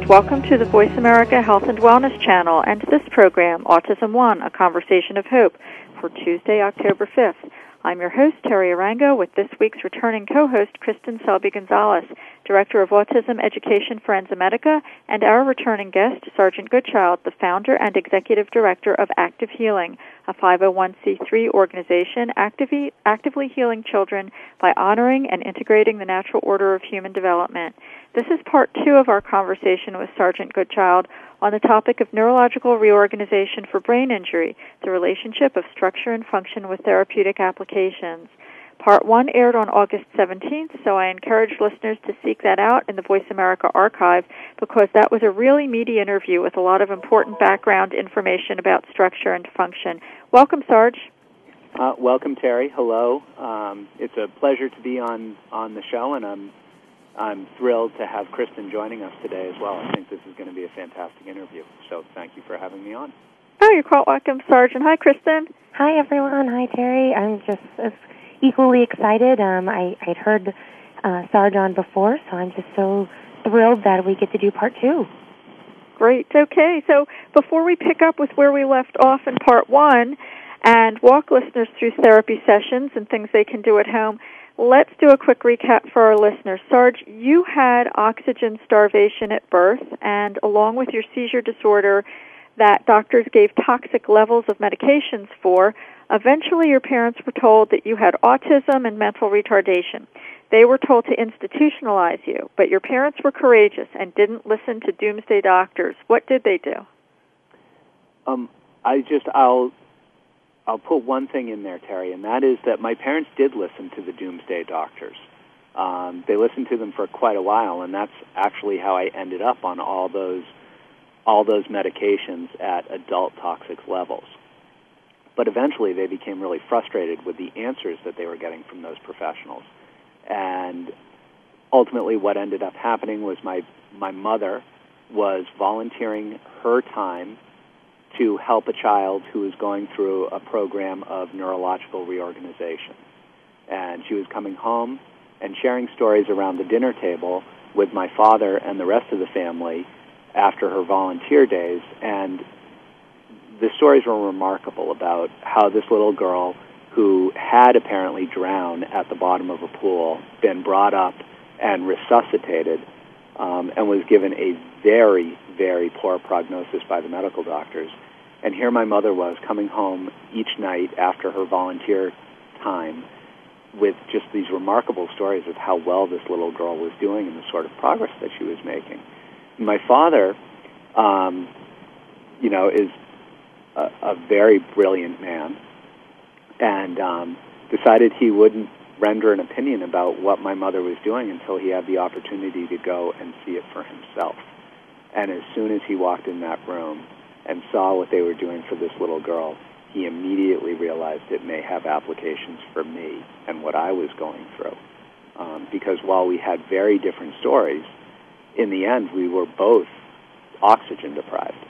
And welcome to the Voice America Health and Wellness Channel and this program, Autism One, a conversation of hope, for Tuesday, October 5th. I'm your host, Teri Arranga, with this week's returning co-host, Kristin Selby Gonzalez, Director of Autism Education for Enzymedica, and our returning guest, Sargent Goodchild, the founder and executive director of Active Healing, a 501c3 organization actively, actively healing children by honoring and integrating the natural order of human development. This is part two of our conversation with Sargent Goodchild on the topic of neurological reorganization for brain injury, the relationship of structure and function with therapeutic applications. Part 1 aired on August 17th, so I encourage listeners to seek that out in the Voice America archive because that was a really meaty interview with a lot of important background information about structure and function. Welcome, Sarge. Uh, welcome, Teri. Hello. Um, it's a pleasure to be on, on the show, and I'm, I'm thrilled to have Kristin joining us today as well. I think this is going to be a fantastic interview, so thank you for having me on. Oh, you're quite welcome, Sargent. Hi, Kristin. Hi, everyone. Hi, Teri. I'm just as equally excited. Um, I, I'd heard uh, Sarge on before, so I'm just so thrilled that we get to do part two. Great. Okay. So before we pick up with where we left off in part one and walk listeners through therapy sessions and things they can do at home, let's do a quick recap for our listeners. Sarge, you had oxygen starvation at birth, and along with your seizure disorder that doctors gave toxic levels of medications for, Eventually, your parents were told that you had autism and mental retardation. They were told to institutionalize you, but your parents were courageous and didn't listen to doomsday doctors. What did they do? Um, I just I'll I'll put one thing in there, Teri, and that is that my parents did listen to the doomsday doctors. Um, they listened to them for quite a while, and that's actually how I ended up on all those all those medications at adult toxic levels. But eventually they became really frustrated with the answers that they were getting from those professionals. And ultimately what ended up happening was my, my mother was volunteering her time to help a child who was going through a program of neurological reorganization. And she was coming home and sharing stories around the dinner table with my father and the rest of the family after her volunteer days. And the stories were remarkable about how this little girl who had apparently drowned at the bottom of a pool been brought up and resuscitated um, and was given a very, very poor prognosis by the medical doctors. And here my mother was coming home each night after her volunteer time with just these remarkable stories of how well this little girl was doing and the sort of progress that she was making. My father, um, you know, is a, a very brilliant man, and um, decided he wouldn't render an opinion about what my mother was doing until he had the opportunity to go and see it for himself. And as soon as he walked in that room and saw what they were doing for this little girl, he immediately realized it may have applications for me and what I was going through. Um, because while we had very different stories, in the end we were both oxygen deprived.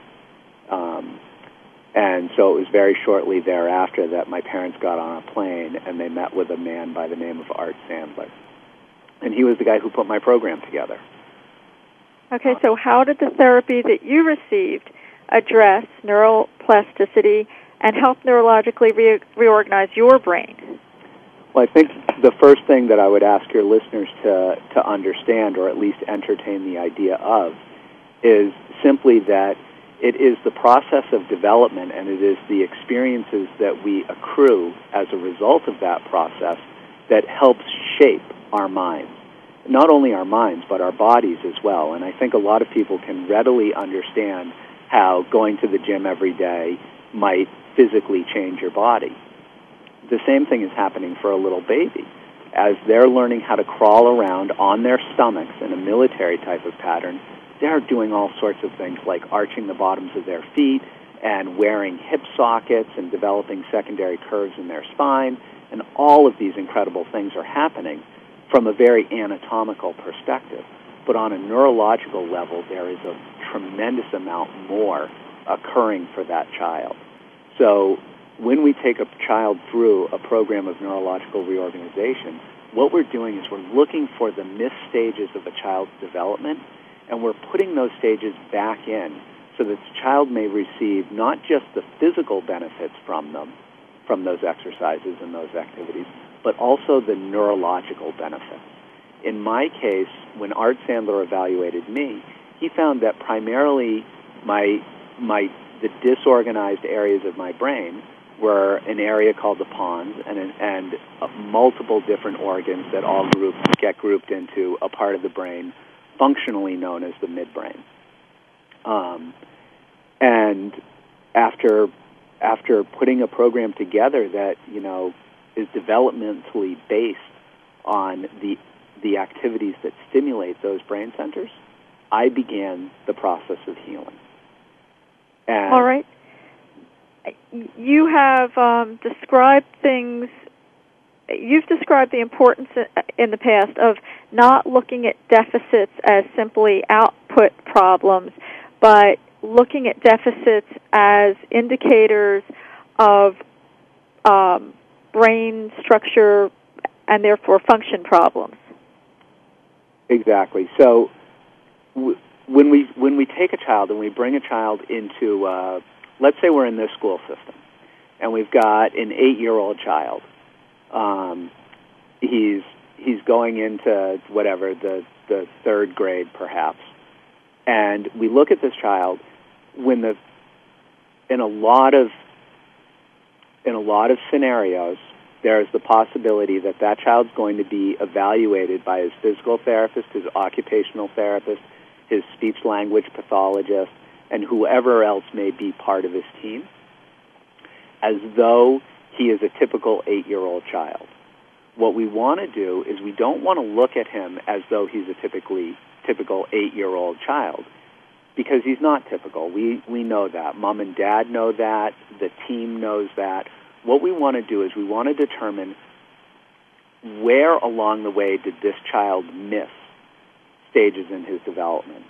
Um, and so it was very shortly thereafter that my parents got on a plane and they met with a man by the name of Art Sandler. And he was the guy who put my program together. Okay, so how did the therapy that you received address neural plasticity and help neurologically re- reorganize your brain? Well, I think the first thing that I would ask your listeners to, to understand, or at least entertain the idea of, is simply that it is the process of development and it is the experiences that we accrue as a result of that process that helps shape our minds. Not only our minds, but our bodies as well. And I think a lot of people can readily understand how going to the gym every day might physically change your body the same thing is happening for a little baby. As they're learning how to crawl around on their stomachs in a military type of pattern, they're doing all sorts of things like arching the bottoms of their feet and wearing hip sockets and developing secondary curves in their spine. And all of these incredible things are happening from a very anatomical perspective. But on a neurological level, there is a tremendous amount more occurring for that child. So when we take a child through a program of neurological reorganization, what we're doing is we're looking for the missed stages of a child's development, and we're putting those stages back in so that the child may receive not just the physical benefits from them, from those exercises and those activities, but also the neurological benefits. In my case, when Art Sandler evaluated me, he found that primarily my, my, the disorganized areas of my brain were an area called the pons and, and multiple different organs that all group, get grouped into a part of the brain functionally known as the midbrain. Um, and after after putting a program together that you know is developmentally based on the the activities that stimulate those brain centers, I began the process of healing. And All right you have um, described things. You've described the importance in the past of not looking at deficits as simply output problems, but looking at deficits as indicators of um, brain structure and therefore function problems. Exactly. So w- when we when we take a child and we bring a child into uh, let's say we're in this school system, and we've got an eight-year-old child. Um, he's he's going into whatever the the third grade perhaps, and we look at this child when the in a lot of in a lot of scenarios there's the possibility that that child's going to be evaluated by his physical therapist, his occupational therapist, his speech language pathologist, and whoever else may be part of his team as though he is a typical eight year old child. What we want to do is we don't want to look at him as though he's a typically typical eight year old child because he's not typical. We we know that. Mom and dad know that, the team knows that. What we want to do is we want to determine where along the way did this child miss stages in his development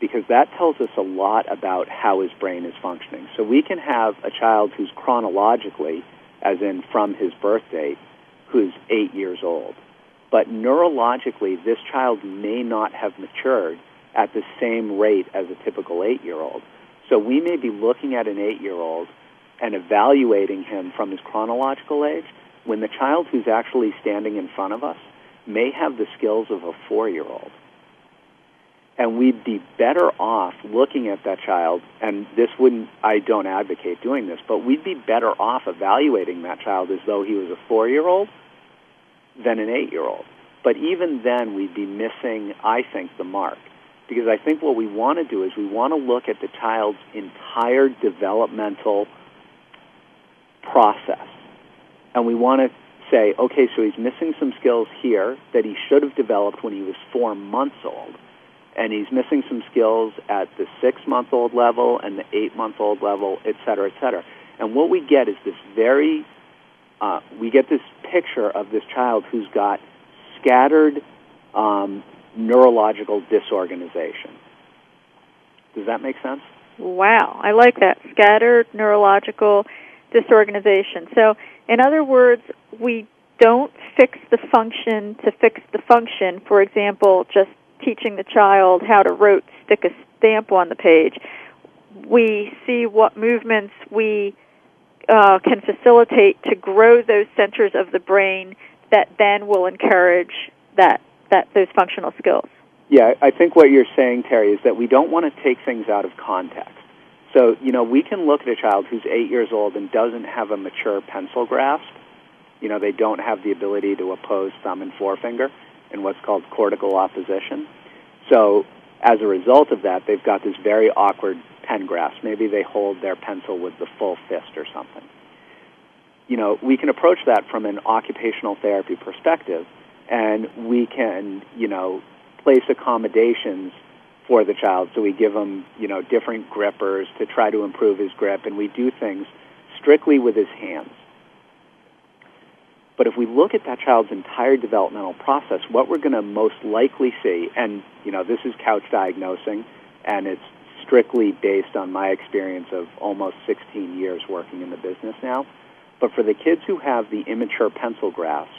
because that tells us a lot about how his brain is functioning. So we can have a child who's chronologically, as in from his birth date, who's eight years old. But neurologically, this child may not have matured at the same rate as a typical eight-year-old. So we may be looking at an eight-year-old and evaluating him from his chronological age when the child who's actually standing in front of us may have the skills of a four-year-old. And we'd be better off looking at that child and this wouldn't i don't advocate doing this but we'd be better off evaluating that child as though he was a four year old than an eight year old but even then we'd be missing i think the mark because i think what we want to do is we want to look at the child's entire developmental process and we want to say okay so he's missing some skills here that he should have developed when he was four months old and he's missing some skills at the six-month-old level and the eight-month-old level, et cetera, et cetera. And what we get is this very, uh, we get this picture of this child who's got scattered um, neurological disorganization. Does that make sense? Wow, I like that. Scattered neurological disorganization. So, in other words, we don't fix the function to fix the function. For example, just teaching the child how to rote stick a stamp on the page. We see what movements we uh, can facilitate to grow those centers of the brain that then will encourage that that those functional skills. Yeah, I think what you're saying, Teri, is that we don't want to take things out of context. So, you know, we can look at a child who's eight years old and doesn't have a mature pencil grasp. You know, they don't have the ability to oppose thumb and forefinger in what's called cortical opposition. So, as a result of that, they've got this very awkward pen grasp. Maybe they hold their pencil with the full fist or something. You know, we can approach that from an occupational therapy perspective, and we can, you know, place accommodations for the child. So we give him, you know, different grippers to try to improve his grip, and we do things strictly with his hands. But if we look at that child's entire developmental process, what we're going to most likely see, and you know, this is couch diagnosing, and it's strictly based on my experience of almost 16 years working in the business now. But for the kids who have the immature pencil grasp,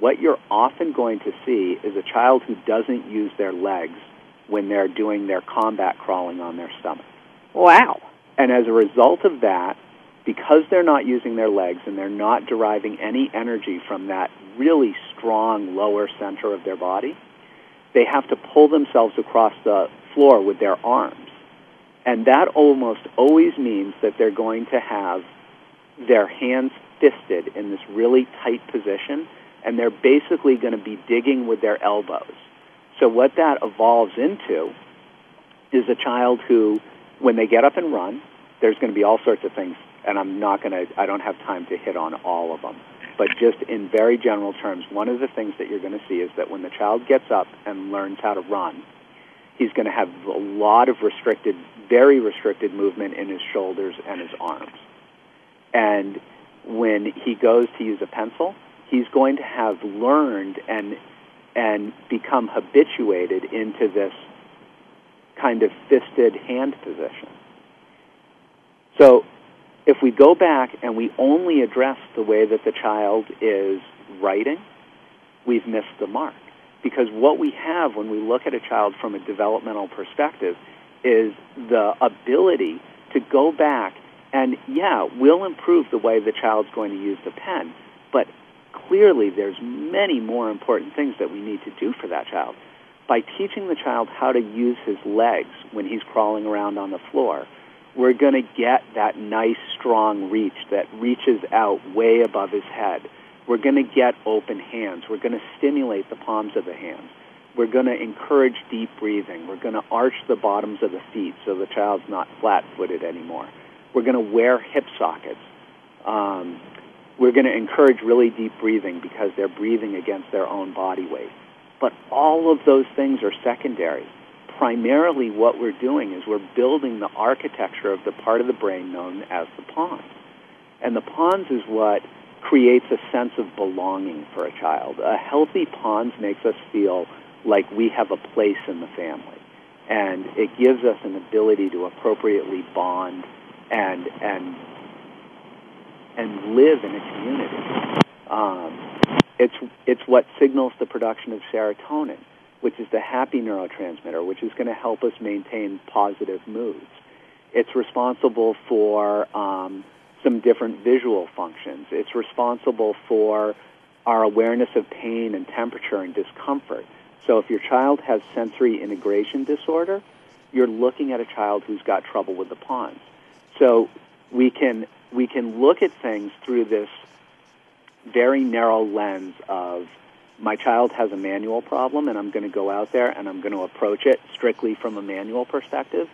what you're often going to see is a child who doesn't use their legs when they're doing their combat crawling on their stomach. Wow. And as a result of that, because they're not using their legs and they're not deriving any energy from that really strong lower center of their body, they have to pull themselves across the floor with their arms. And that almost always means that they're going to have their hands fisted in this really tight position and they're basically going to be digging with their elbows. So what that evolves into is a child who, when they get up and run, there's going to be all sorts of things, and I'm not going to, I don't have time to hit on all of them. But just in very general terms, one of the things that you're going to see is that when the child gets up and learns how to run, he's going to have a lot of restricted, very restricted movement in his shoulders and his arms. And when he goes to use a pencil, he's going to have learned and and become habituated into this kind of fisted hand position. So if we go back and we only address the way that the child is writing, we've missed the mark. Because what we have when we look at a child from a developmental perspective is the ability to go back and, yeah, we'll improve the way the child's going to use the pen, but clearly there's many more important things that we need to do for that child. By teaching the child how to use his legs when he's crawling around on the floor, we're going to get that nice, strong reach that reaches out way above his head. We're going to get open hands. We're going to stimulate the palms of the hands. We're going to encourage deep breathing. We're going to arch the bottoms of the feet so the child's not flat-footed anymore. We're going to wear hip sockets. Um, we're going to encourage really deep breathing because they're breathing against their own body weight. But all of those things are secondary. Primarily what we're doing is we're building the architecture of the part of the brain known as the pons. And the pons is what creates a sense of belonging for a child. A healthy pons makes us feel like we have a place in the family. And it gives us an ability to appropriately bond and, and and live in a community. Um, it's it's what signals the production of serotonin, which is the happy neurotransmitter, which is going to help us maintain positive moods. It's responsible for um, some different visual functions. It's responsible for our awareness of pain and temperature and discomfort. So if your child has sensory integration disorder, you're looking at a child who's got trouble with the pons. So we can we can look at things through this very narrow lens of my child has a manual problem and I'm going to go out there and I'm going to approach it strictly from a manual perspective,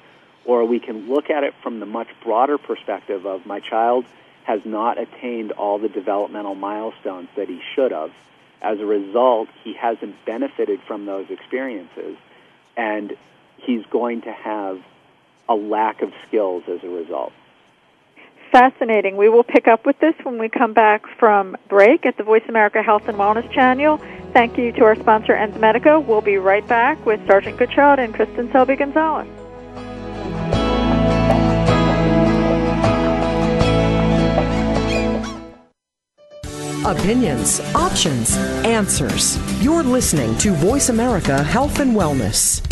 or we can look at it from the much broader perspective of my child has not attained all the developmental milestones that he should have. As a result, he hasn't benefited from those experiences and he's going to have a lack of skills as a result fascinating. We will pick up with this when we come back from break at the Voice America Health and Wellness channel. Thank you to our sponsor, Enzymedica. We'll be right back with Sargent Goodchild and Kristin Selby Gonzalez. Opinions, options, answers. You're listening to Voice America Health and Wellness.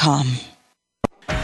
Com.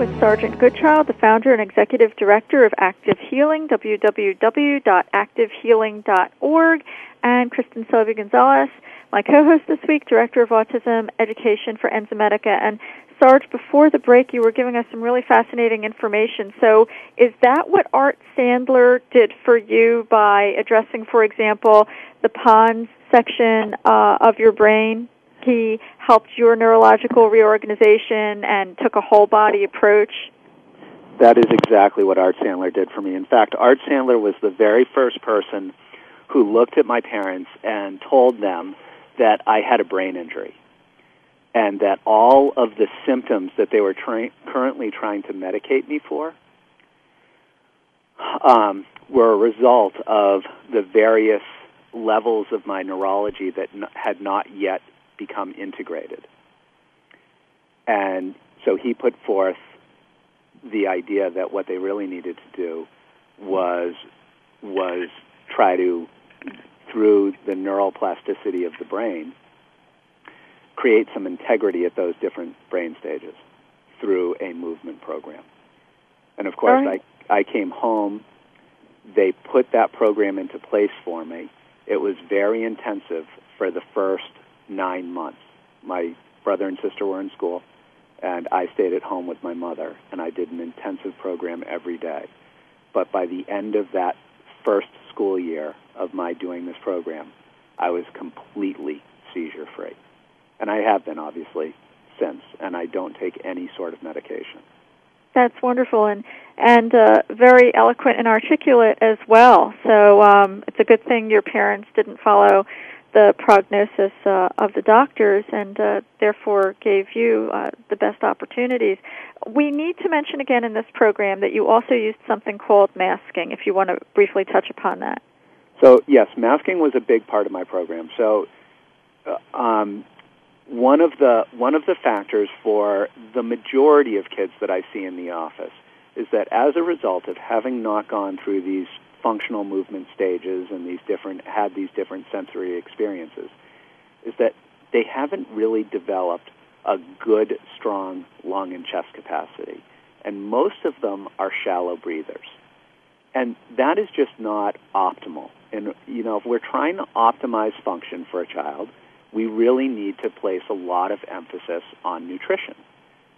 With Sargent Goodchild, the founder and executive director of Active Healing, www.activehealing.org, and Kristin Selby Gonzalez, my co-host this week, director of autism education for Enzymedica. And Sarge, before the break, you were giving us some really fascinating information. So, is that what Art Sandler did for you by addressing, for example, the pons section uh, of your brain? He helped your neurological reorganization and took a whole body approach. That is exactly what Art Sandler did for me. In fact, Art Sandler was the very first person who looked at my parents and told them that I had a brain injury and that all of the symptoms that they were tra- currently trying to medicate me for um, were a result of the various levels of my neurology that n- had not yet become integrated. And so he put forth the idea that what they really needed to do was was try to through the neural plasticity of the brain create some integrity at those different brain stages through a movement program. And of course, right. I, I came home. They put that program into place for me. It was very intensive for the first nine months. My brother and sister were in school, and I stayed at home with my mother, and I did an intensive program every day. But by the end of that first school year of my doing this program, I was completely seizure free and I have been obviously since, and I don't take any sort of medication. That's wonderful and and uh, very eloquent and articulate as well. So um, it's a good thing your parents didn't follow the prognosis uh, of the doctors and uh, therefore gave you uh, the best opportunities. We need to mention again in this program that you also used something called masking. If you want to briefly touch upon that. So yes, masking was a big part of my program. So. Uh, um, one of the one of the factors for the majority of kids that I see in the office is that as a result of having not gone through these functional movement stages and these different had these different sensory experiences is that they haven't really developed a good strong lung and chest capacity and most of them are shallow breathers and that is just not optimal. And you know, if we're trying to optimize function for a child, we really need to place a lot of emphasis on nutrition.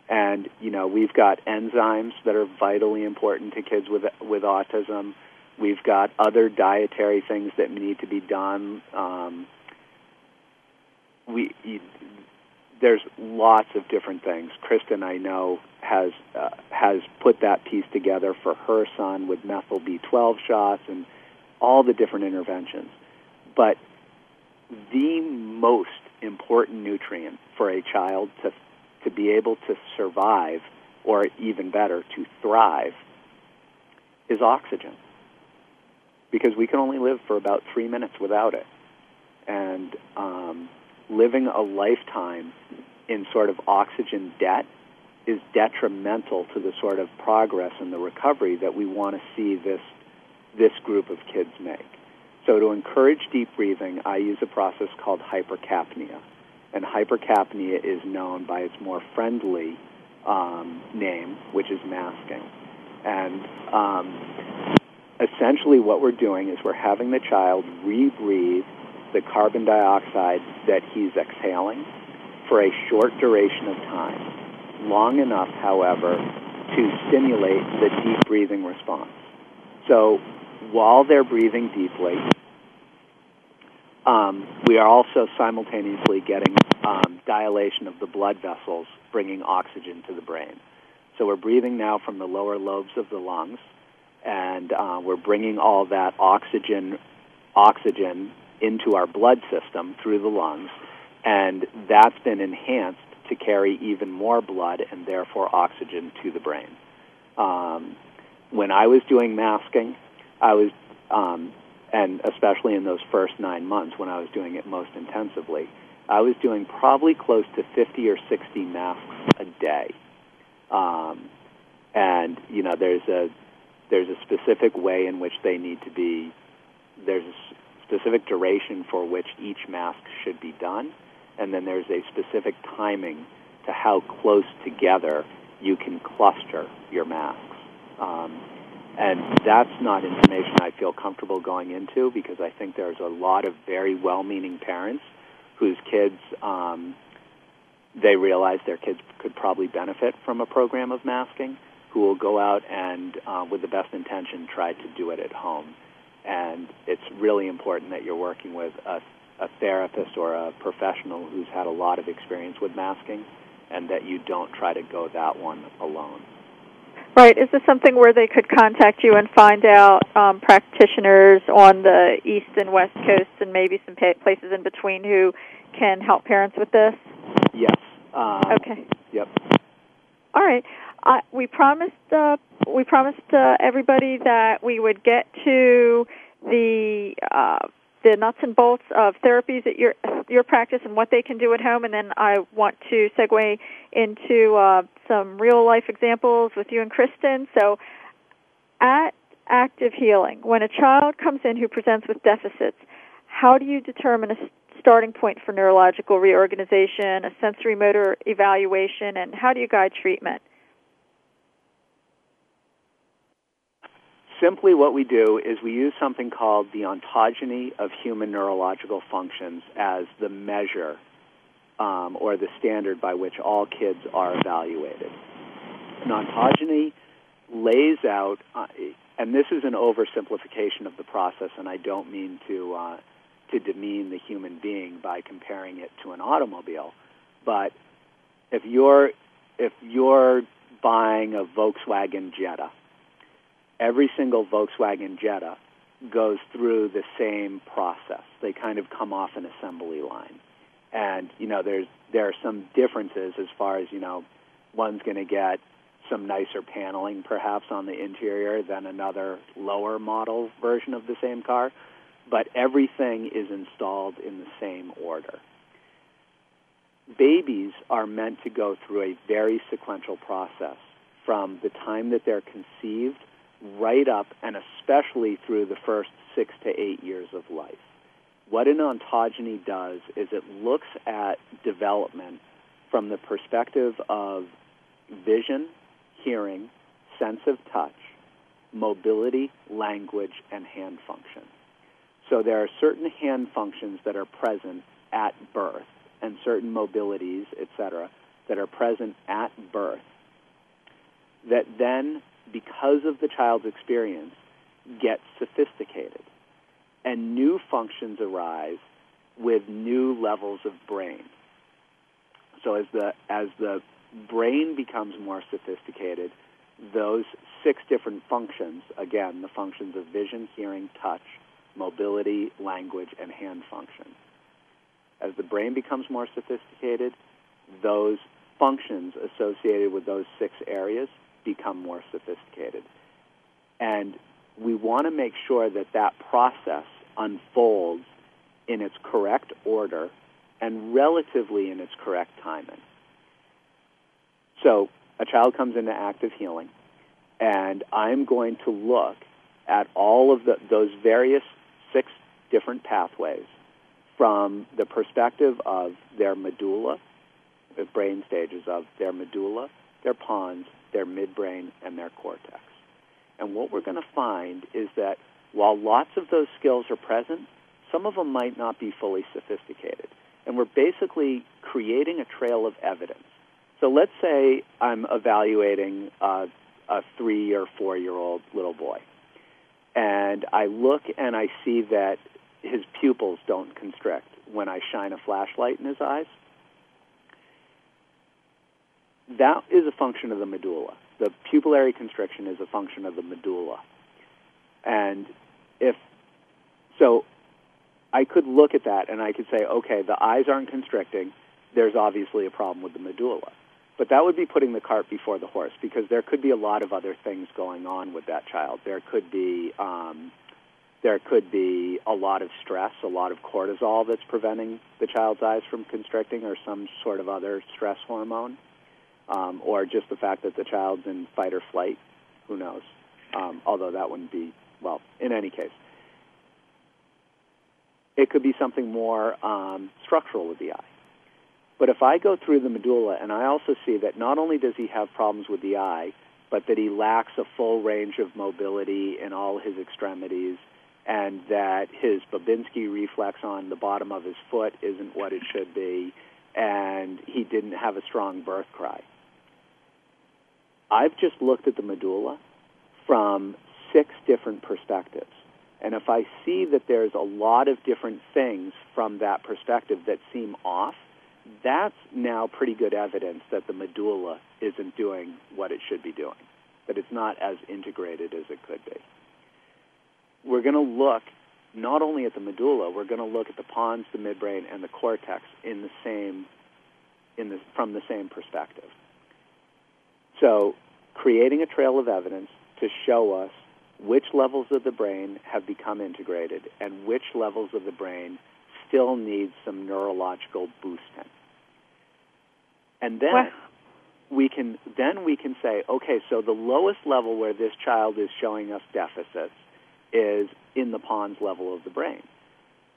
And you know, we've got enzymes that are vitally important to kids with with autism. We've got other dietary things that need to be done. Um, we there's lots of different things. Kristin, I know, has uh, has put that piece together for her son with methyl B12 shots and all the different interventions. But the most important nutrient for a child to to be able to survive, or even better, to thrive, is oxygen. Because we can only live for about three minutes without it, and um, living a lifetime in sort of oxygen debt is detrimental to the sort of progress and the recovery that we want to see this this group of kids make. So to encourage deep breathing, I use a process called hypercapnia. And hypercapnia is known by its more friendly um, name, which is masking. And um, essentially what we're doing is we're having the child rebreathe the carbon dioxide that he's exhaling for a short duration of time, long enough, however, to stimulate the deep breathing response. So while they're breathing deeply, um, we are also simultaneously getting um, dilation of the blood vessels, bringing oxygen to the brain. So we're breathing now from the lower lobes of the lungs, and uh, we're bringing all that oxygen, oxygen into our blood system through the lungs, and that's been enhanced to carry even more blood and therefore oxygen to the brain. Um, when I was doing masking, I was, um, and especially in those first nine months when I was doing it most intensively, I was doing probably close to 50 or 60 masks a day. Um, and you know, there's a there's a specific way in which they need to be. There's a specific duration for which each mask should be done, and then there's a specific timing to how close together you can cluster your masks. Um, and that's not information I feel comfortable going into because I think there's a lot of very well-meaning parents whose kids um, they realize their kids could probably benefit from a program of masking, who will go out and, uh, with the best intention, try to do it at home and it's really important that you're working with a, a therapist or a professional who's had a lot of experience with masking, and that you don't try to go that one alone. Right. Is this something where they could contact you and find out um, practitioners on the east and west coasts and maybe some places in between who can help parents with this? Yes. Um, okay. Yep. All right. We promised uh, we promised uh, everybody that we would get to the uh, the nuts and bolts of therapies at your your practice and what they can do at home, and then I want to segue into uh, some real life examples with you and Kristin. So, at Active Healing, when a child comes in who presents with deficits, how do you determine a starting point for neurological reorganization, a sensory motor evaluation, and how do you guide treatment? Simply what we do is we use something called the ontogeny of human neurological functions as the measure um, or the standard by which all kids are evaluated. An ontogeny lays out, uh, and this is an oversimplification of the process, and I don't mean to uh, to demean the human being by comparing it to an automobile, but if you're if you're buying a Volkswagen Jetta every single Volkswagen Jetta goes through the same process. They kind of come off an assembly line. And, you know, there's there are some differences as far as, you know, one's going to get some nicer paneling perhaps on the interior than another lower model version of the same car, but everything is installed in the same order. Babies are meant to go through a very sequential process from the time that they're conceived right up and especially through the first six to eight years of life. What an ontogeny does is it looks at development from the perspective of vision, hearing, sense of touch, mobility, language, and hand function. So there are certain hand functions that are present at birth and certain mobilities, etc., that are present at birth that then, because of the child's experience, get sophisticated. And new functions arise with new levels of brain. So as the, as the brain becomes more sophisticated, those six different functions, again, the functions of vision, hearing, touch, mobility, language, and hand function. As the brain becomes more sophisticated, those functions associated with those six areas become more sophisticated. And we want to make sure that that process unfolds in its correct order and relatively in its correct timing. So a child comes into active healing, and I'm going to look at all of the, those various six different pathways from the perspective of their medulla, the brain stages of their medulla, their pons, their midbrain, and their cortex. And what we're going to find is that while lots of those skills are present, some of them might not be fully sophisticated. And we're basically creating a trail of evidence. So let's say I'm evaluating a three or four year old little boy. And I look and I see that his pupils don't constrict when I shine a flashlight in his eyes. That is a function of the medulla. The pupillary constriction is a function of the medulla. And if so, I could look at that and I could say, okay, the eyes aren't constricting. There's obviously a problem with the medulla. But that would be putting the cart before the horse because there could be a lot of other things going on with that child. There could be um, there could be a lot of stress, a lot of cortisol that's preventing the child's eyes from constricting, or some sort of other stress hormone um, or just the fact that the child's in fight or flight. Who knows? Um, although that wouldn't be, well, in any case. It could be something more um, structural with the eye. But if I go through the medulla and I also see that not only does he have problems with the eye, but that he lacks a full range of mobility in all his extremities, and that his Babinski reflex on the bottom of his foot isn't what it should be, and he didn't have a strong birth cry. I've just looked at the medulla from six different perspectives. And if I see that there's a lot of different things from that perspective that seem off, that's now pretty good evidence that the medulla isn't doing what it should be doing, that it's not as integrated as it could be. We're going to look not only at the medulla, we're going to look at the pons, the midbrain, and the cortex in the same, in the, from the same perspective. So, creating a trail of evidence to show us which levels of the brain have become integrated and which levels of the brain still need some neurological boosting. And then we can then we can say, okay, so the lowest level where this child is showing us deficits is in the pons level of the brain.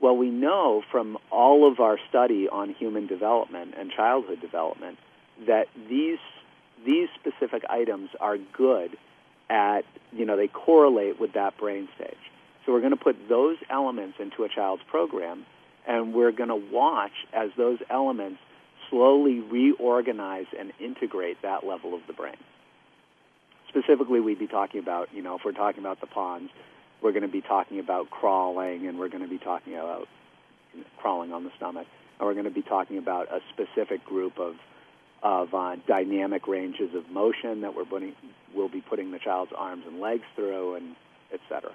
Well, we know from all of our study on human development and childhood development that these these specific items are good at, you know, they correlate with that brain stage. So we're going to put those elements into a child's program, and we're going to watch as those elements slowly reorganize and integrate that level of the brain. Specifically, we'd be talking about, you know, if we're talking about the pons, we're going to be talking about crawling, and we're going to be talking about crawling on the stomach, and we're going to be talking about a specific group of of uh, dynamic ranges of motion that we're putting, we'll be putting the child's arms and legs through, and et cetera.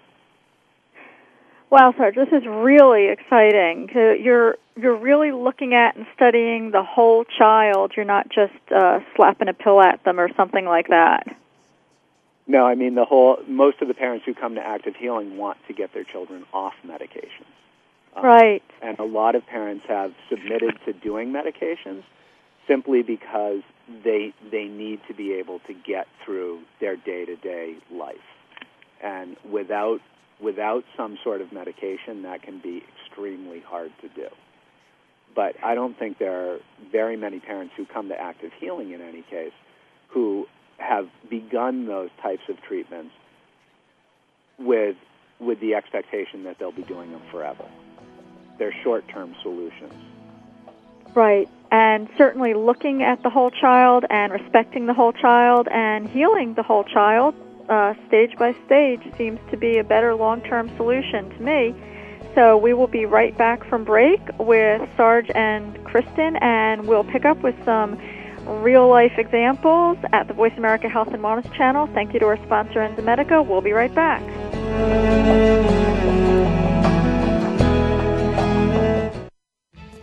Wow, Sarge, this is really exciting. You're you're really looking at and studying the whole child. You're not just uh, slapping a pill at them or something like that. No, I mean the whole. Most of the parents who come to active healing want to get their children off medications. Um, right. And a lot of parents have submitted to doing medications simply because they they need to be able to get through their day-to-day life. And without without some sort of medication, that can be extremely hard to do. But I don't think there are very many parents who come to active healing in any case who have begun those types of treatments with with the expectation that they'll be doing them forever. They're short-term solutions. Right. And certainly looking at the whole child and respecting the whole child and healing the whole child uh, stage by stage seems to be a better long term solution to me. So we will be right back from break with Sarge and Kristin, and we'll pick up with some real life examples at the Voice America Health and Wellness channel. Thank you to our sponsor, Enzymedica. We'll be right back.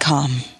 com.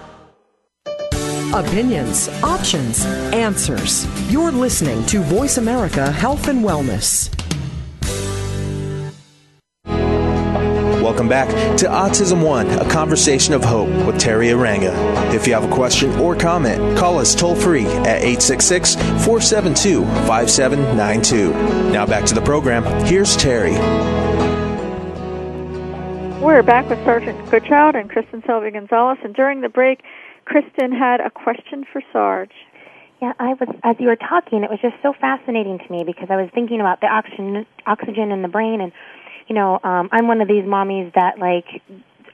Opinions, options, answers. You're listening to Voice America Health and Wellness. Welcome back to Autism One, a conversation of hope with Teri Arranga. If you have a question or comment, call us toll free at 866 472 5792. Now back to the program. Here's Teri. We're back with Sargent Goodchild and Kristin Selby Gonzalez, and during the break, Kristin had a question for Sarge. Yeah, I was as you were talking, it was just so fascinating to me because I was thinking about the oxygen oxygen in the brain, and you know, um, I'm one of these mommies that like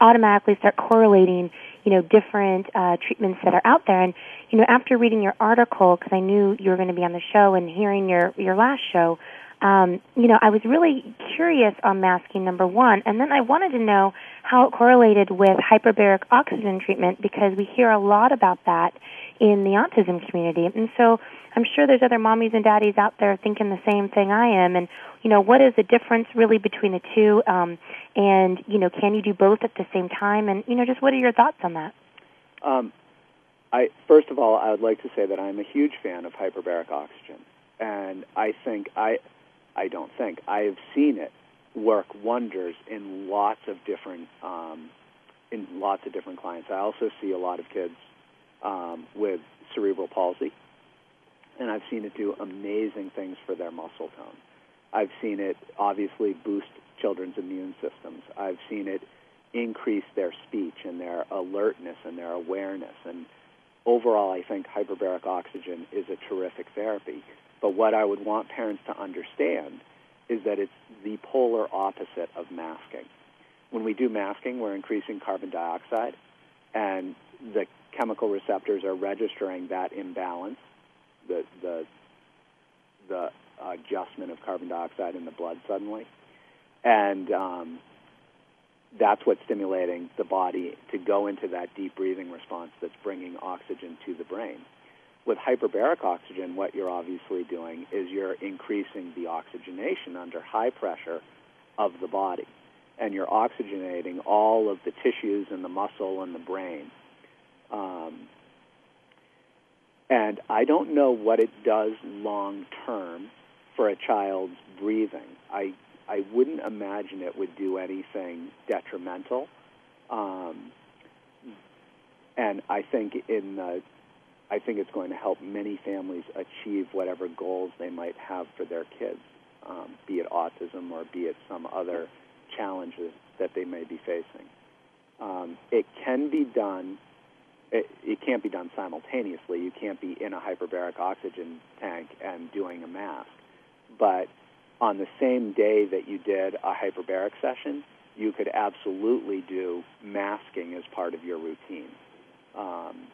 automatically start correlating, you know, different uh, treatments that are out there. And you know, after reading your article, because I knew you were going to be on the show, and hearing your your last show, um, you know, I was really curious on masking number one, and then I wanted to know how it correlated with hyperbaric oxygen treatment because we hear a lot about that in the autism community. And so I'm sure there's other mommies and daddies out there thinking the same thing I am. And, you know, what is the difference really between the two? Um, and, you know, can you do both at the same time? And, you know, just what are your thoughts on that? Um, I, first of all, I would like to say that I'm a huge fan of hyperbaric oxygen. And I think, I, I don't think, I have seen it work wonders in lots of different um, in lots of different clients. I also see a lot of kids um, with cerebral palsy, and I've seen it do amazing things for their muscle tone. I've seen it obviously boost children's immune systems. I've seen it increase their speech and their alertness and their awareness. And overall, I think hyperbaric oxygen is a terrific therapy. But what I would want parents to understand is that it's the polar opposite of masking. When we do masking, we're increasing carbon dioxide, and the chemical receptors are registering that imbalance, the the the adjustment of carbon dioxide in the blood suddenly, and um, that's what's stimulating the body to go into that deep breathing response that's bringing oxygen to the brain. With hyperbaric oxygen, what you're obviously doing is you're increasing the oxygenation under high pressure of the body. And you're oxygenating all of the tissues and the muscle and the brain. Um, and I don't know what it does long term for a child's breathing. I, I wouldn't imagine it would do anything detrimental. Um, and I think in the I think it's going to help many families achieve whatever goals they might have for their kids, um, be it autism or be it some other challenges that they may be facing. Um, it can be done. It, it can't be done simultaneously. You can't be in a hyperbaric oxygen tank and doing a mask. But on the same day that you did a hyperbaric session, you could absolutely do masking as part of your routine. Um,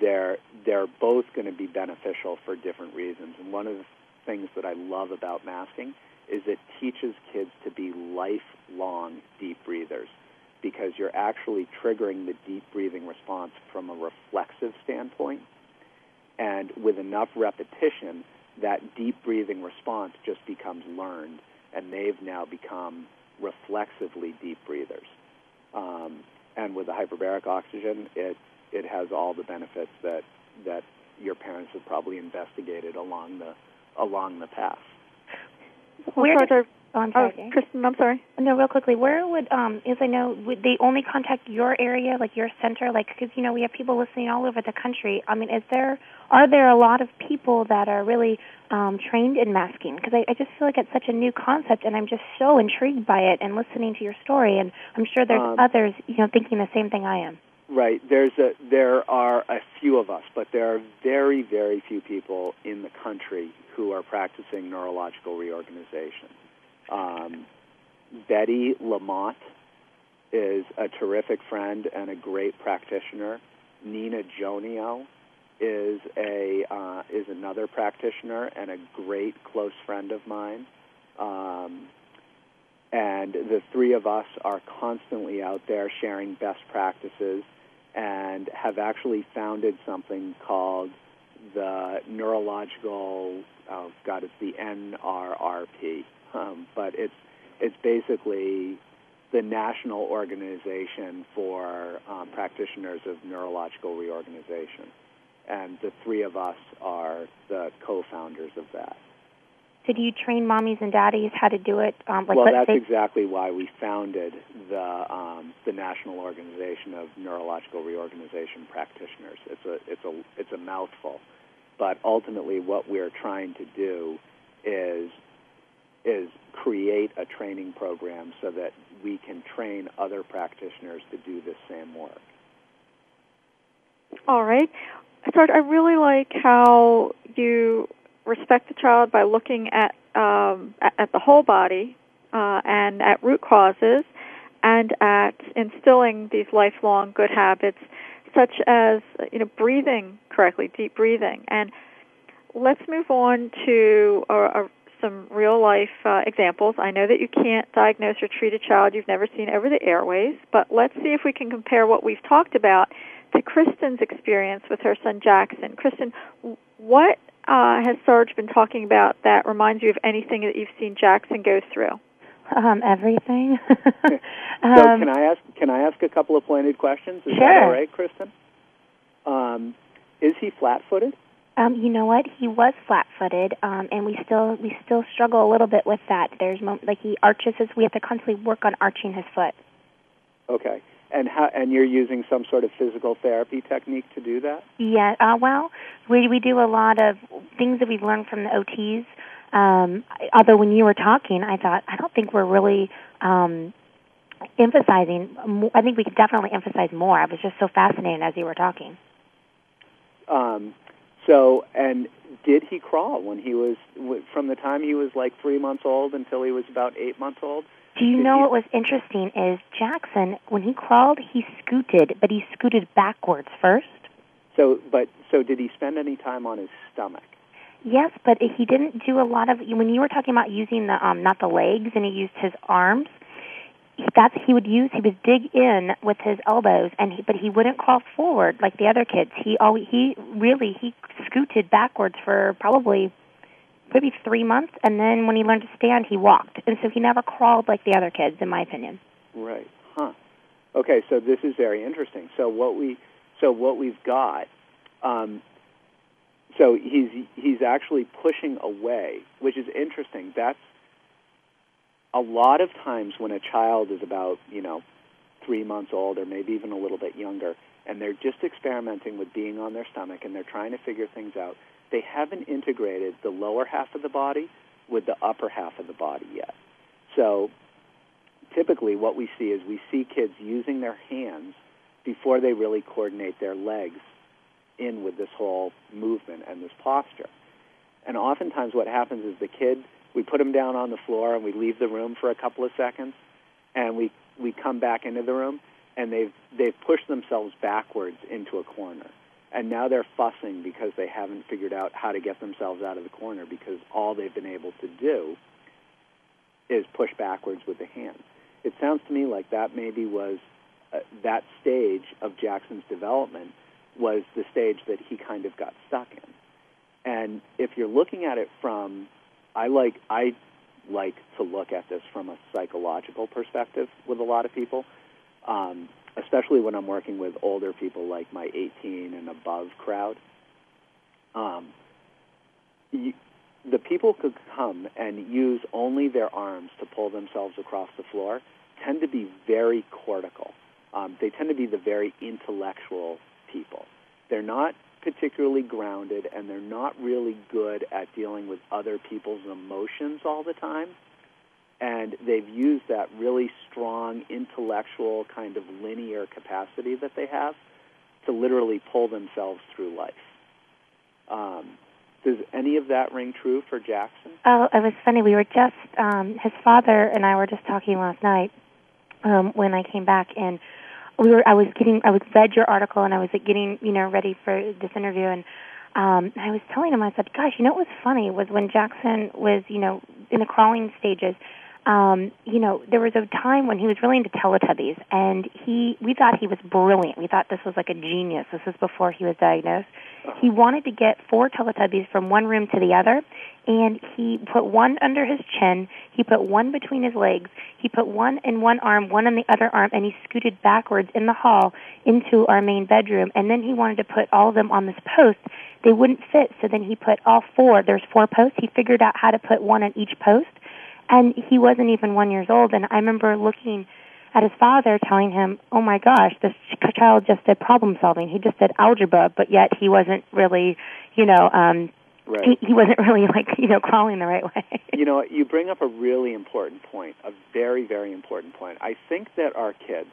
they're they're both going to be beneficial for different reasons. And one of the things that I love about masking is it teaches kids to be lifelong deep breathers because you're actually triggering the deep breathing response from a reflexive standpoint. And with enough repetition, that deep breathing response just becomes learned, and they've now become reflexively deep breathers. Um, and with the hyperbaric oxygen, it it has all the benefits that that your parents have probably investigated along the along the path. Where Well, did, oh, I'm sorry. Oh, Kristin, I'm sorry. No, real quickly, where would um is I know would they only contact your area, like your center, like because you know we have people listening all over the country. I mean, is there are there a lot of people that are really um, trained in masking? Because I, I just feel like it's such a new concept, and I'm just so intrigued by it and listening to your story, and I'm sure there's Um, others you know thinking the same thing I am. Right. There's a there are a few of us, but there are very very few people in the country who are practicing neurological reorganization. Um, Bette Lamont is a terrific friend and a great practitioner. Nina Jonio is a uh, is another practitioner and a great close friend of mine. Um, and the three of us are constantly out there sharing best practices and have actually founded something called the neurological oh god it's the NRRP um, but it's it's basically the national organization for um, practitioners of neurological reorganization. And the three of us are the co-founders of that So do you train mommies and daddies how to do it? Um, like well, that's say exactly why we founded the um, the National Organization of Neurological Reorganization Practitioners. It's a it's a it's a mouthful, but ultimately, what we're trying to do is is create a training program so that we can train other practitioners to do the same work. All right. Sarge, I really like how you respect the child by looking at um, at, the whole body uh, and at root causes and at instilling these lifelong good habits such as you know breathing correctly, deep breathing. And let's move on to uh, uh, some real life uh, examples. I know that you can't diagnose or treat a child you've never seen over the airways, but let's see if we can compare what we've talked about to Kristin's experience with her son Jackson. Kristin, what uh, has Sarge been talking about that reminds you of anything that you've seen Jackson go through? um, everything. so um, can I ask can I ask a couple of pointed questions? Is Sure. that all right, Kristin? Um, is he flat-footed? Um, you know what? He was flat-footed, um, and we still we still struggle a little bit with that. There's mo- like he arches his. We have to constantly work on arching his foot. Okay. And how, and you're using some sort of physical therapy technique to do that? Yeah. Uh, well, we we do a lot of things that we've learned from the OTs. Um, although when you were talking, I thought I don't think we're really um, emphasizing. I think we could definitely emphasize more. I was just so fascinated as you were talking. Um, so, and did he crawl when he was w- from the time he was like three months old until he was about eight months old? Do you know what was interesting is Jackson when he crawled he scooted, but he scooted backwards first. So, but so did he spend any time on his stomach? Yes, but he didn't do a lot of when you were talking about using the um not the legs and he used his arms. That's he would use he would dig in with his elbows and he but he wouldn't crawl forward like the other kids. He always he really he scooted backwards for probably maybe 3 months and then when he learned to stand he walked. And so he never crawled like the other kids in my opinion. Right. Huh. Okay, so this is very interesting. So what we so what we've got um, so he's he's actually pushing away, which is interesting. That's a lot of times when a child is about, you know, 3 months old or maybe even a little bit younger, and they're just experimenting with being on their stomach and they're trying to figure things out, they haven't integrated the lower half of the body with the upper half of the body yet. So typically what we see is we see kids using their hands before they really coordinate their legs in with this whole movement and this posture. And oftentimes what happens is the kid, we put them down on the floor and we leave the room for a couple of seconds and we, we come back into the room and they've, they've pushed themselves backwards into a corner. And now they're fussing because they haven't figured out how to get themselves out of the corner because all they've been able to do is push backwards with the hands. It sounds to me like that maybe was uh, that stage of Jackson's development was the stage that he kind of got stuck in. And if you're looking at it from, I like I like to look at this from a psychological perspective with a lot of people, um, especially when I'm working with older people like my 18 and above crowd. Um, you, the people could come and use only their arms to pull themselves across the floor tend to be very cortical. Um, they tend to be the very intellectual people. They're not particularly grounded and they're not really good at dealing with other people's emotions all the time. And they've used that really strong intellectual kind of linear capacity that they have to literally pull themselves through life. Um, does any of that ring true for Jackson? Oh, it was funny. We were just um, his father and I were just talking last night um, when I came back, and we were I was getting I was read your article and I was like, getting you know ready for this interview and um I was telling him I said, gosh, you know what was funny was when Jackson was you know in the crawling stages. Um, you know, there was a time when he was really into Teletubbies, and he we thought he was brilliant. We thought this was like a genius. This was before he was diagnosed. He wanted to get four Teletubbies from one room to the other, and he put one under his chin, he put one between his legs, he put one in one arm, one in the other arm, and he scooted backwards in the hall into our main bedroom. And then he wanted to put all of them on this post. They wouldn't fit, so then he put all four. There's four posts. He figured out how to put one on each post, and he wasn't even one years old. And I remember looking at his father telling him, "Oh my gosh, this child just did problem solving. He just did algebra, but yet he wasn't really, you know, um Right. he, he wasn't really like, you know, crawling the right way." you know, you bring up a really important point, a very, very important point. I think that our kids,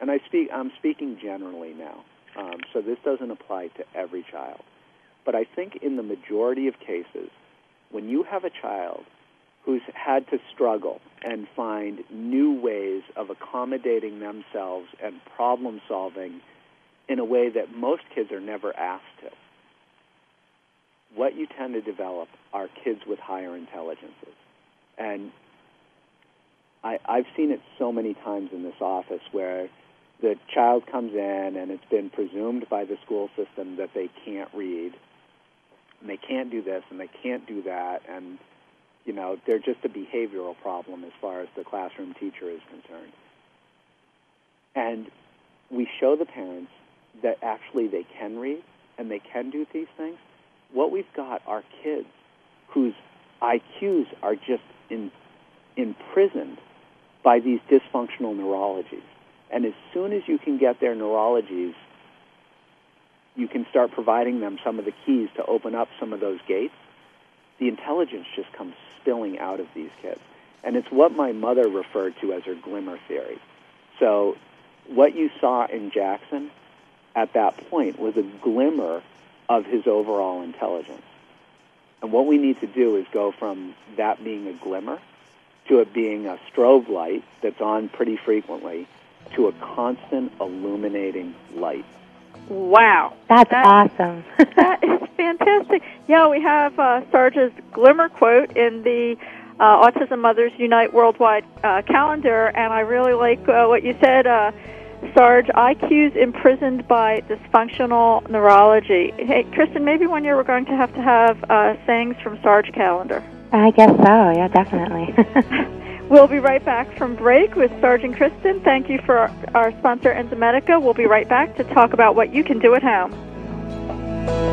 and I speak, I'm speaking generally now, um, so this doesn't apply to every child, but I think in the majority of cases, when you have a child who's had to struggle and find new ways of accommodating themselves and problem solving in a way that most kids are never asked to. What you tend to develop are kids with higher intelligences. And I, I've seen it so many times in this office where the child comes in and it's been presumed by the school system that they can't read and they can't do this and they can't do that and you know, they're just a behavioral problem as far as the classroom teacher is concerned. And we show the parents that actually they can read and they can do these things. What we've got are kids whose IQs are just in, imprisoned by these dysfunctional neurologies. And as soon as you can get their neurologies, you can start providing them some of the keys to open up some of those gates. The intelligence just comes spilling out of these kids. And it's what my mother referred to as her glimmer theory. So what you saw in Jackson at that point was a glimmer of his overall intelligence. And what we need to do is go from that being a glimmer to it being a strobe light that's on pretty frequently to a constant illuminating light. Wow. That's That- awesome. that is fantastic. Yeah, we have uh, Sarge's glimmer quote in the uh, Autism Mothers Unite Worldwide uh, calendar, and I really like uh, what you said, uh, Sarge. IQs imprisoned by dysfunctional neurology. Hey, Kristin, maybe one year we're going to have to have uh, sayings from Sarge calendar. I guess so. Yeah, definitely. We'll be right back from break with Sarge and Kristin. Thank you for our, our sponsor, Enzymedica. We'll be right back to talk about what you can do at home.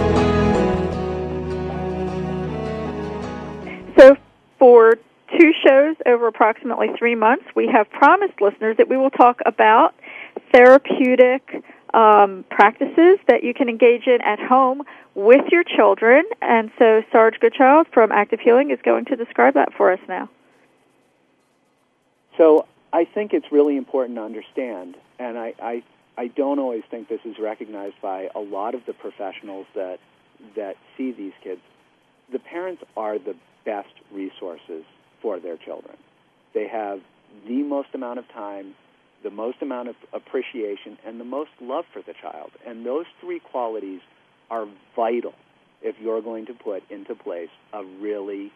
Shows over approximately three months, we have promised listeners that we will talk about therapeutic um, practices that you can engage in at home with your children. And so, Sarge Goodchild from Active Healing is going to describe that for us now. So, I think it's really important to understand, and I, I, I don't always think this is recognized by a lot of the professionals that, that see these kids. The parents are the best resources for their children. They have the most amount of time, the most amount of appreciation, and the most love for the child. And those three qualities are vital if you're going to put into place a really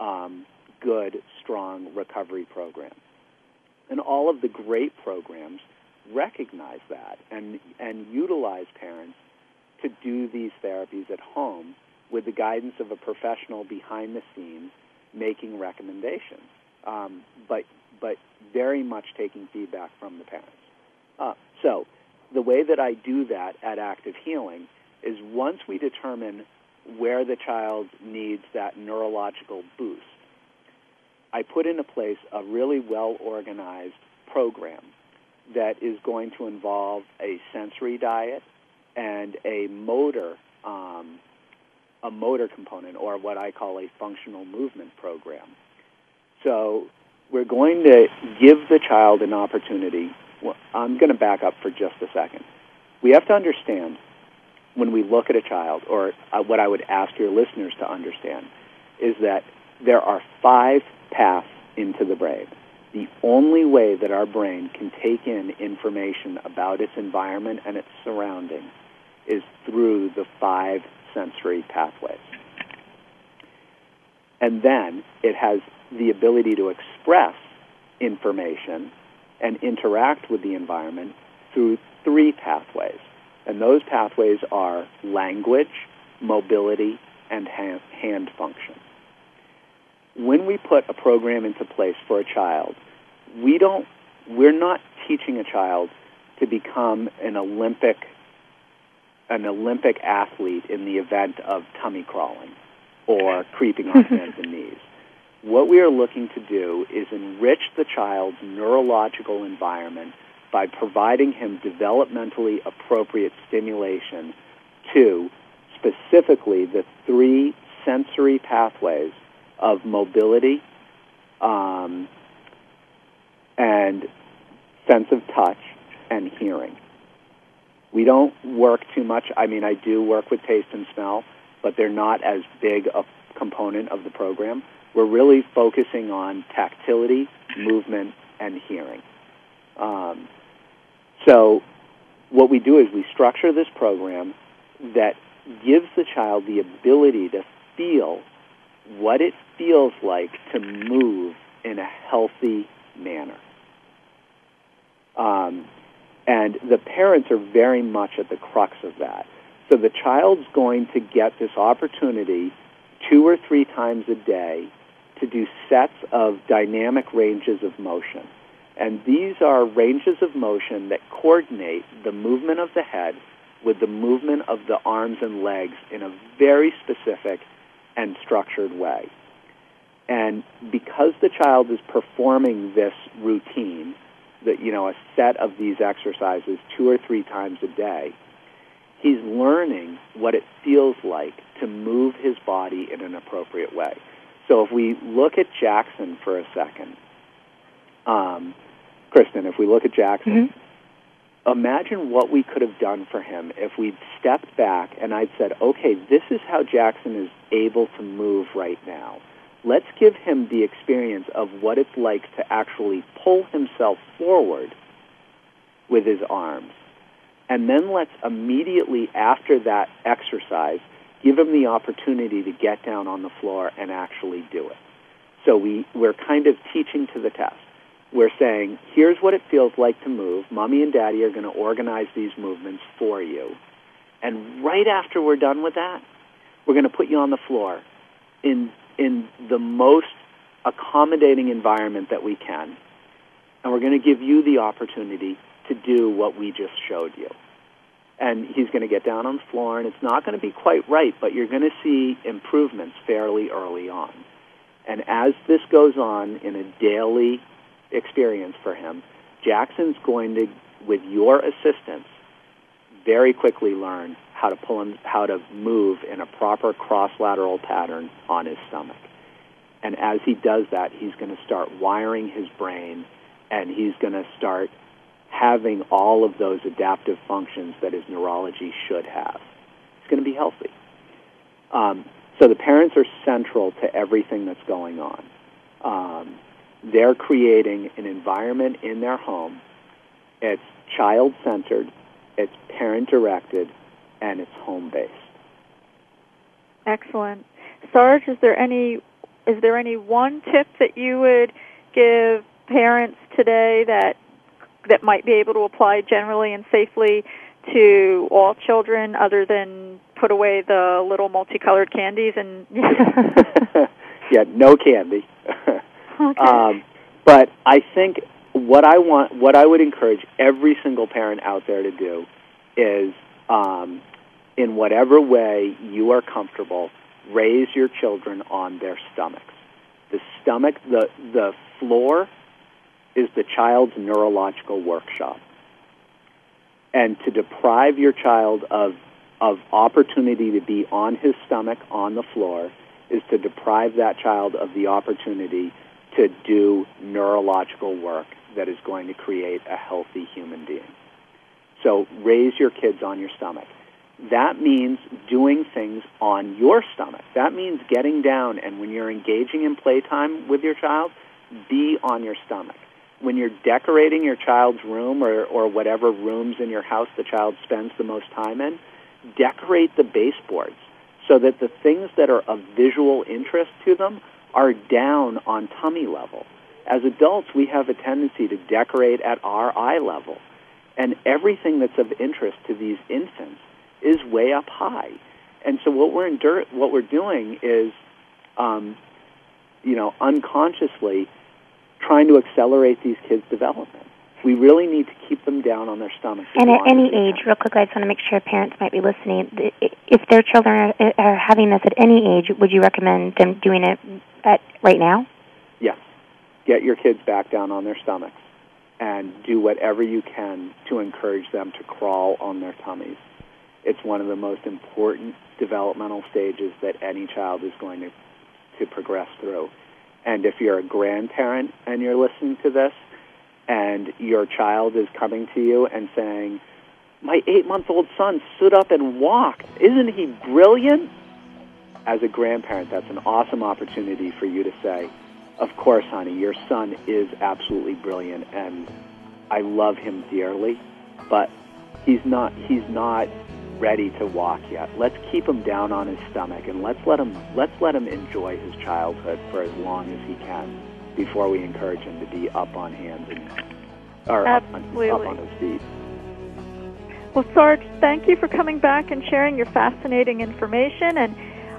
um, good, strong recovery program. And all of the great programs recognize that and, and utilize parents to do these therapies at home with the guidance of a professional behind the scenes making recommendations, um, but but very much taking feedback from the parents. Uh, so the way that I do that at Active Healing is once we determine where the child needs that neurological boost, I put into place a really well organized program that is going to involve a sensory diet and a motor um, a motor component or what I call a functional movement program. So we're going to give the child an opportunity. Well, I'm going to back up for just a second. We have to understand when we look at a child, or uh, what I would ask your listeners to understand, is that there are five paths into the brain. The only way that our brain can take in information about its environment and its surroundings is through the five sensory pathways. And then it has the ability to express information and interact with the environment through three pathways. And those pathways are language, mobility, and hand function. When we put a program into place for a child, we don't, we're not teaching a child to become an Olympic an Olympic athlete in the event of tummy crawling or creeping on hands and knees. what we are looking to do is enrich the child's neurological environment by providing him developmentally appropriate stimulation to specifically the three sensory pathways of mobility um, and sense of touch and hearing. We don't work too much. I mean, I do work with taste and smell, but they're not as big a component of the program. We're really focusing on tactility, movement, and hearing. Um, so, what we do is we structure this program that gives the child the ability to feel what it feels like to move in a healthy manner. Um, and the parents are very much at the crux of that. So the child's going to get this opportunity two or three times a day to do sets of dynamic ranges of motion. And these are ranges of motion that coordinate the movement of the head with the movement of the arms and legs in a very specific and structured way. And because the child is performing this routine, that you know, a set of these exercises two or three times a day, he's learning what it feels like to move his body in an appropriate way. So if we look at Jackson for a second, um, Kristin, if we look at Jackson, Mm-hmm. imagine what we could have done for him if we'd stepped back and I'd said, okay, this is how Jackson is able to move right now. Let's give him the experience of what it's like to actually pull himself forward with his arms. And then let's immediately after that exercise give him the opportunity to get down on the floor and actually do it. So we, we're kind of teaching to the test. We're saying, here's what it feels like to move. Mommy and Daddy are going to organize these movements for you. And right after we're done with that, we're going to put you on the floor in, in the most accommodating environment that we can. And we're going to give you the opportunity to do what we just showed you and he's going to get down on the floor, and it's not going to be quite right, but you're going to see improvements fairly early on. And as this goes on in a daily experience for him, Jackson's going to, with your assistance, very quickly learn how to pull him, how to move in a proper cross-lateral pattern on his stomach. And as he does that, he's going to start wiring his brain, and he's going to start having all of those adaptive functions that his neurology should have. It's going to be healthy. Um, so the parents are central to everything that's going on. Um, they're creating an environment in their home. It's child-centered, it's parent-directed, and it's home-based. Excellent. Sarge, is there any is there any one tip that you would give parents today that that might be able to apply generally and safely to all children other than put away the little multicolored candies and yeah, no candy. okay. um, but I think what I want, what I would encourage every single parent out there to do is, um, in whatever way you are comfortable, raise your children on their stomachs. The stomach, the the floor is the child's neurological workshop. And to deprive your child of, of opportunity to be on his stomach on the floor is to deprive that child of the opportunity to do neurological work that is going to create a healthy human being. So raise your kids on your stomach. That means doing things on your stomach. That means getting down and when you're engaging in playtime with your child, be on your stomach when you're decorating your child's room or, or whatever rooms in your house the child spends the most time in, decorate the baseboards so that the things that are of visual interest to them are down on tummy level. As adults, we have a tendency to decorate at our eye level. And everything that's of interest to these infants is way up high. And so what we're, endur- what we're doing is, um, you know, unconsciously trying to accelerate these kids' development. We really need to keep them down on their stomachs. And at any age, real quick, I just want to make sure parents might be listening. If their children are, are having this at any age, would you recommend them doing it at right now? Yes. Get your kids back down on their stomachs and do whatever you can to encourage them to crawl on their tummies. It's one of the most important developmental stages that any child is going to, to progress through. And if you're a grandparent and you're listening to this, and your child is coming to you and saying, My eight month old son stood up and walked. Isn't he brilliant? As a grandparent, that's an awesome opportunity for you to say, Of course, honey, your son is absolutely brilliant, and I love him dearly, but he's not, he's not ready to walk yet. Let's keep him down on his stomach and let's let him let's let him enjoy his childhood for as long as he can before we encourage him to be up on hands and or up on, up on his feet. Well, Sarge, thank you for coming back and sharing your fascinating information. And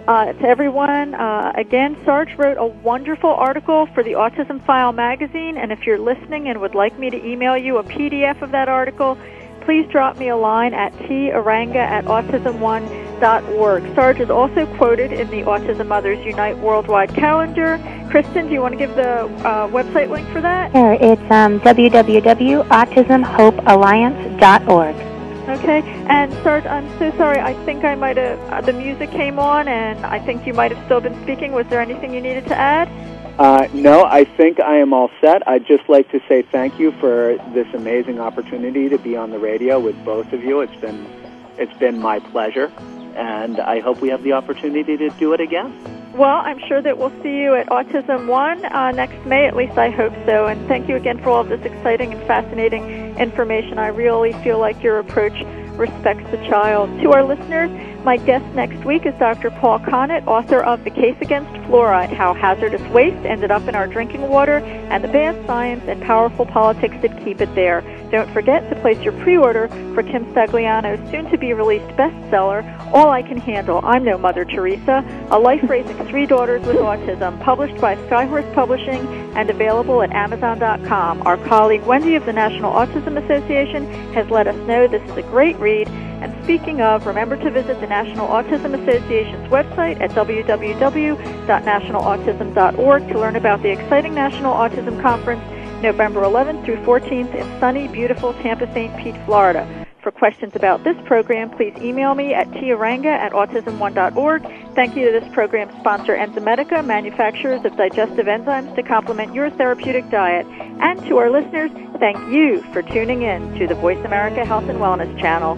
uh, to everyone, uh, again, Sarge wrote a wonderful article for the Autism File magazine. And if you're listening and would like me to email you a PDF of that article, please drop me a line at taranga at autism1.org. Sarge is also quoted in the Autism Mothers Unite Worldwide calendar. Kristin, do you want to give the uh, website link for that? Sure. It's um, www.autismhopealliance.org. Okay, and Sarge, I'm so sorry. I think I might have, uh, the music came on, and I think you might have still been speaking. Was there anything you needed to add? Uh, no, I think I am all set. I'd just like to say thank you for this amazing opportunity to be on the radio with both of you. It's been it's been my pleasure, and I hope we have the opportunity to do it again. Well, I'm sure that we'll see you at Autism One uh, next May. At least I hope so. And thank you again for all of this exciting and fascinating information. I really feel like your approach respects the child. To our listeners, my guest next week is Dr. Paul Connett, author of The Case Against Fluoride How Hazardous Waste Ended Up in Our Drinking Water and the Bad Science and Powerful Politics That Keep It There. Don't forget to place your pre order for Kim Stagliano's soon to be released bestseller, All I Can Handle I'm No Mother Teresa, a life raising three daughters with autism, published by Skyhorse Publishing and available at Amazon.com. Our colleague Wendy of the National Autism Association has let us know this is a great read. And speaking of, remember to visit the National Autism Association's website at www.nationalautism.org to learn about the exciting National Autism Conference November 11th through 14th in sunny, beautiful Tampa St. Pete, Florida. For questions about this program, please email me at tiaranga at autism1.org. Thank you to this program's sponsor, Enzymedica, manufacturers of digestive enzymes to complement your therapeutic diet. And to our listeners, thank you for tuning in to the Voice America Health and Wellness channel.